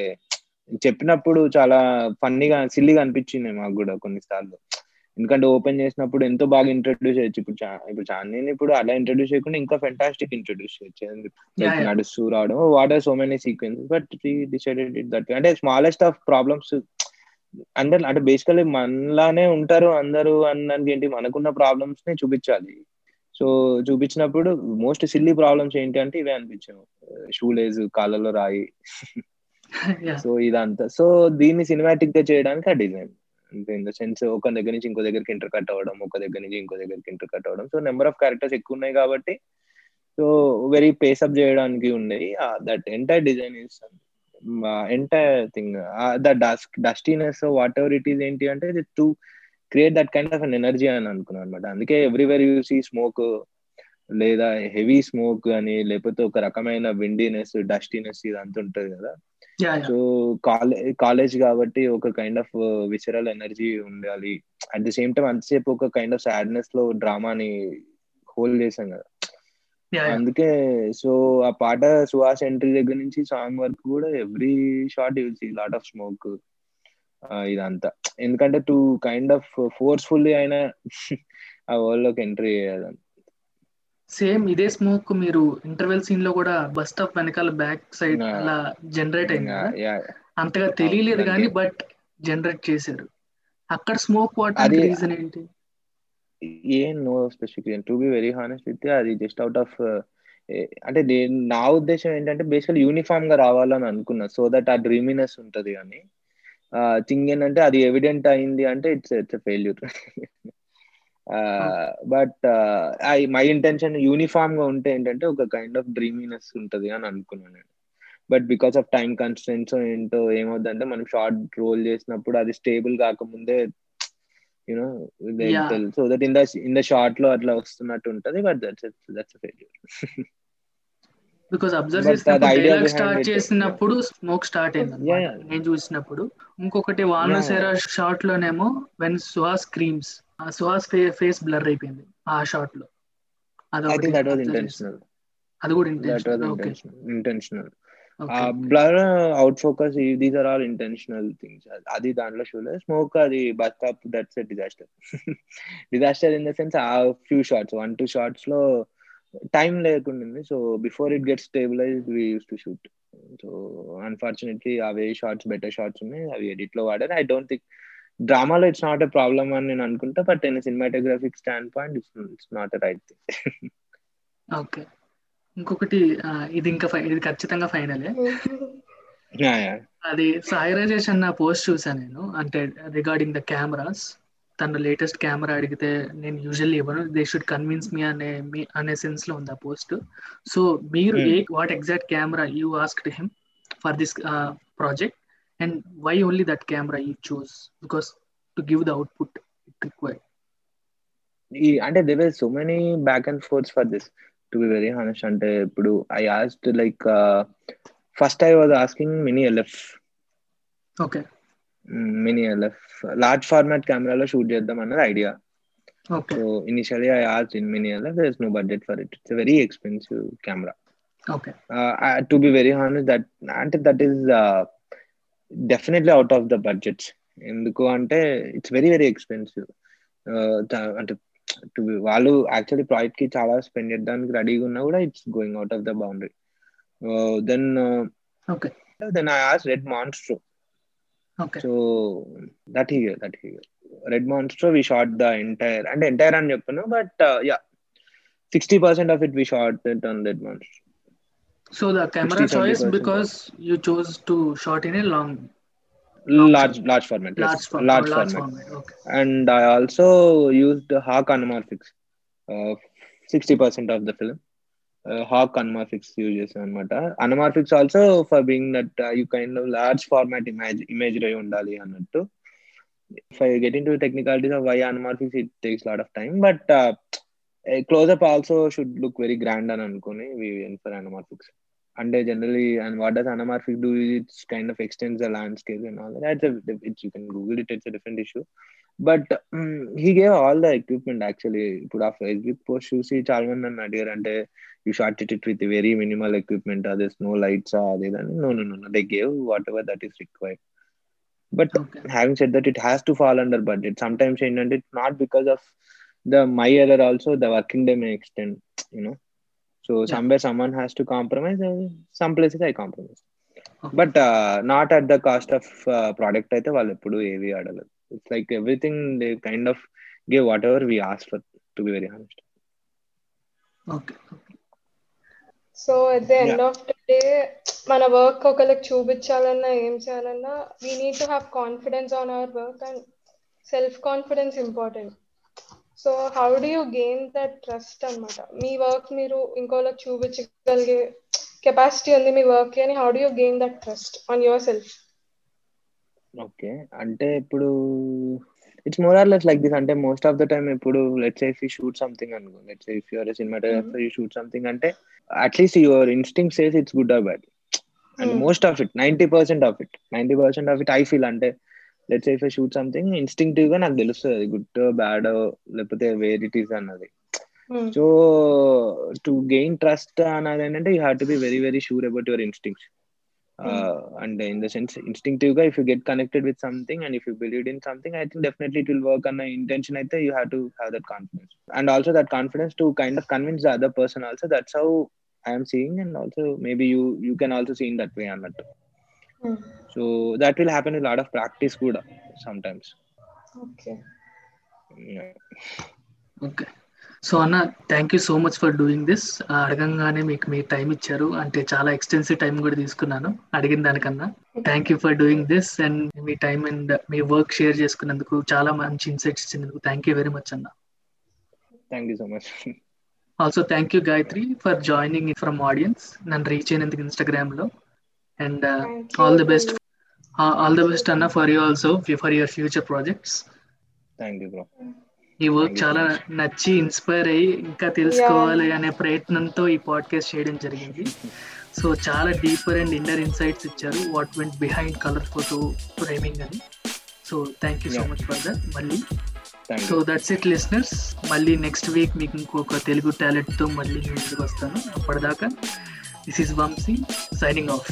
చెప్పినప్పుడు చాలా ఫన్నీగా సిల్లీగా అనిపించింది మాకు కూడా కొన్నిసార్లు. ఎందుకంటే ఓపెన్ చేసినప్పుడు ఎంతో బాగా ఇంట్రడ్యూస్ చేయొచ్చు. ఇప్పుడు ఇప్పుడు చాందీని ఇప్పుడు అలా ఇంట్రడ్యూస్ చేయకుండా ఇంకా ఫెంటాస్టిక్ ఇంట్రడ్యూస్ చేయొచ్చు. నడుస్తూ రావడం what are so many sequence but decided it that అంటే స్మాలెస్ట్ ఆఫ్ ప్రాబ్లమ్స్ అందరు అంటే బేసికలీ మనలానే ఉంటారు అందరూ అన్నది ఏంటి? మనకున్న ప్రాబ్లమ్స్ని చూపించాలి. సో చూపించినప్పుడు మోస్ట్ సిల్లీ ప్రాబ్లమ్స్ ఏంటి అంటే ఇవే అనిపించాము. షూలేజ్ కాళ్ళలో రాయి. *laughs* సో ఇదంతా. సో దీన్ని సినిమాటిక్గా చేయడానికి ఆ డిజైన్. అంటే ఇన్ ద సెన్స్ ఒక దగ్గర నుంచి ఇంకో దగ్గరికి ఇంటర్ కట్ అవ్వడం ఒక దగ్గర నుంచి ఇంకో దగ్గరికి ఇంటర్ కట్ అవ్వడం. సో నెంబర్ ఆఫ్ క్యారెక్టర్స్ ఎక్కువ ఉన్నాయి కాబట్టి సో వెరీ పేసప్ చేయడానికి ఉన్నాయి that entire design is entire thing the dust dustiness whatever it is ఏంటి అంటే to create that kind of an energy అని అనుకున్నాను అనమాట అందుకే ఎవ్రీవేర్ యూ సీ స్మోక్ లేదా హెవీ స్మోక్ అని లేకపోతే ఒక రకమైన విండీనెస్ డస్టీనెస్ ఇదంతా ఉంటది కదా. సో కాలేజ్ కాలేజ్ కాబట్టి ఒక కైండ్ ఆఫ్ విసరల్ ఎనర్జీ ఉండాలి. అట్ ది సేమ్ టైం అంతసేపు ఒక కైండ్ ఆఫ్ సాడ్నెస్లో డ్రామాని హోల్డ్ చేసాం కదా. అందుకే సో ఆ పాట సుహాస్ ఎంట్రీ దగ్గర నుంచి సాంగ్ వరకు కూడా every shot you'll see lot of smoke ఇదంతా. ఎందుకంటే టు కైండ్ ఆఫ్ ఫోర్స్ఫుల్లీ అయినా *laughs* ఆ వరల్డ్లోకి ఎంట్రీ చేయాలని సేమ్ ఇదే స్మోక్ మీరు ఇంటర్వెల్ సీన్లో కూడా బస్ స్టాప్ వెనకాల బ్యాక్ సైడ్ అలా జనరేట్ అయింది అంతగా తెలియలేదు కానీ బట్ జనరేట్ చేశారు. అక్కడ స్మోక్ వాటర్ రీజన్ ఏంటి? ఏం no specific to be very honest with అది జస్ట్ అవుట్ ఆఫ్ అంటే నా ఉద్దేశం ఏంటంటే బేసికల్ యూనిఫామ్గా రావాలని అనుకున్నా సో దట్ ఆ డ్రీమినెస్ ఉంటది కానీ థింగ్ ఏంటంటే అది ఎవిడెంట్ అయింది అంటే it's it's failure but my intention యూనిఫామ్గా ఉంటే ఏంటంటే ఒక కైండ్ ఆఫ్ డ్రీమీనెస్ ఉంటది అని అనుకున్నాను నేను. But because of time constants ఏంటో ఏమవుతుందంటే మనం షార్ట్ రోల్ చేసినప్పుడు అది స్టేబుల్ కాకముందే you know so that in the in the షార్ట్లో అట్లా వస్తున్నట్టు ఉంటది but that's that's failure because observe చేసినప్పుడు స్టార్ట్ చేసినప్పుడు స్మోక్ స్టార్ట్ అయింది నేను చూసినప్పుడు ఇంకొకటి వాల్నసేరా షార్ట్ లోనేమో వెన్ సుహాస్ క్రీమ్స్ ఆ సుహాస్ ఫేస్ బ్లర్ అయిపోయింది ఆ షార్ట్లో అది కూడా intentional blur out focus these are all intentional things అది దాంట్లో షూలే స్మోక్ అది bus stop that's disaster disaster in the sense a few shots one two షార్ట్స్లో టైం లేకుండా so before it get stabilize we use to shoot so unfortunately away shots better shots ఉన్నాయి. అవి ఎడిట్లో వాడారు ఐ డోంట్ థింక్ డ్రామాలో ఇట్స్ నాట్ ఎ ప్రాబ్లమ్ అని నేను అనుకుంటా but in cinematographic standpoint it's not a right thing okay. ఇంకొకటి ఇది ఇంకా ఇది ఖచ్చితంగా ఫైనలే అది సాయి రాజేష్ అన్న పోస్ట్ చూసాను నేను. అంటే రిగార్డింగ్ ద కెమెరాస్ తన లేటెస్ట్ కెమెరా అడిగితే నేను యూజువల్లీ ఇవ్వను దే షుడ్ కన్విన్స్ మీ అనే మీ అనే సెన్స్లో ఉంది ఆ పోస్ట్ సో మీరు ఏ what exact camera you asked him for this project and why only that camera you choose because to give the output it required ఈ అంటే they were so many back and forth for this to be very honest అంటే ఇప్పుడు I asked like first I was asking mini LF okay mini LF large format కెమెరాలో షూట్ చేద్దాం అన్నది idea okay so initially I asked in mini LF there is no budget for it it's very expensive camera okay to be very honest that అంటే that is definitely out of the budget ఎందుకు అంటే ఇట్స్ వెరీ వెరీ ఎక్స్పెన్సివ్ అంటే వాళ్ళు యాక్చువల్లీ ప్రాజెక్ట్కి చాలా స్పెండ్ చేయడానికి రెడీగా ఉన్నా కూడా it's going out of the boundary then then I as Red Monstro so that he that he Red Monstro we shot the entire అంటే ఎంటైర్ అని చెప్పను but yeah sixty percent of it we shot it on Red Monstro So the camera 60, choice 70% because you chose to shot in a long, large large format yes. large, form, large, large format. format. Okay. and I also used Hawk anamorphics. Sixty percent of the film, uh, Hawk anamorphics use చేసాను అనమాట also for being that uh, you kind of large format image imagery అయి ఉండాలి అన్నట్టు. If I get into technicalities of why anamorphics, it takes a lot of time, but uh, close-up also should look very grand అని అనుకుని we went for anamorphics. And generally, and what does anamorphic do? It's kind of extends the landscape and all that. That's a, it's, you can Google it. It's a different issue. But um, he gave all the equipment actually. Put off Facebook post చూసి చాలా మంది నన్ను అడిగారు అంటే you shot it with very minimal equipment అదేస్ no lights అది అని no no no they gave whatever that is required but. Having said that it has to fall under budget sometimes ఏంటంటే it not because of the my either also the working day may extend you know so Yeah. somewhere someone has to compromise some places i compromise Okay. but uh, not at the cost of uh, product అయితే వాళ్ళు ఎప్పుడు ఏవి ఆడలేదు it's like everything they kind of give whatever we ask for to be very honest Okay. So at the end of the day మన వర్క్ ఒకరికి చూపించాలన్నా ఏం చేయాలన్నా we need to have confidence on our work and self confidence important so how do you gain that trust అన్నమాట? మీ వర్క్ మీరు ఇంకోళ్ళకి చూపించగలిగే కెపాసిటీ ఉంది మీ వర్క్ అని how do you gain that trust on yourself? Okay. అంటే ఇప్పుడు it's more or less like this అంటే మోస్ట్ ఆఫ్ ద టైమ్ ఇప్పుడు let's if you shoot something అనుకో let's if you're cinematographer you shoot something అంటే at least your instinct says it's good or bad. And Hmm. Most of it ninety percent of it ninety percent of it I feel అంటే లెట్స్ ఇఫ్ షూట్ సంథింగ్ ఇన్స్టింక్టివ్గా నాకు తెలుస్తుంది అది గుడ్ బ్యాడ్ లేకపోతే వేర్ ఇట్ ఈస్ అన్నది. సో టు గెయిన్ ట్రస్ట్ అన్నది ఏంటంటే you have to be very very sure about your instincts and in the sense ఇన్స్టింక్టివ్గా if you get connected with something and if you believe in something I think definitely it will work అన్న ఇంటెన్షన్ అయితే you have to have that confidence and also that confidence to kind of convince the other person also that's how I'm seeing and also maybe you you can also seen that way అన్నట్టు. So that will happen lot of practice కూడా sometimes okay okay so అన్న thank you so much for doing this అడగంగానే మీకు మీ టైం ఇచ్చారు. అంటే చాలా ఎక్స్టెన్సివ్ టైం కూడా తీసుకున్నాను అడిగిన దానికన్నా. Thank you for doing this and me time and మీ వర్క్ షేర్ చేసుకున్నందుకు చాలా మంచి ఇన్సైట్స్ ఇచ్చినందుకు థ్యాంక్ యూ వెరీ మచ్ అన్న thank you so much also thank you Gayatri for joining from audience నన్ను రీచ్ అయినందుకు ఇన్స్టాగ్రామ్లో. And all the best all the best అన్న for you also for your future projects thank you bro ఈ వర్క్ Thank you చాలా. నచ్చి ఇన్స్పైర్ అయ్యి ఇంకా తెలుసుకోవాలి అనే ప్రయత్నంతో ఈ పాడ్కాస్ట్ చేయడం జరిగింది. సో చాలా డీపర్ అండ్ ఇన్నర్ ఇన్సైట్స్ ఇచ్చారు. What went behind colour photo framing అని. So thank you so. Much for that మళ్ళీ. సో దట్స్ ఇట్ లిస్నర్స్ మళ్ళీ నెక్స్ట్ వీక్ మీకు ఇంకొక తెలుగు టాలెంట్తో మళ్ళీ ముందుకు వస్తాను. అప్పటిదాకా this is Vamshi signing off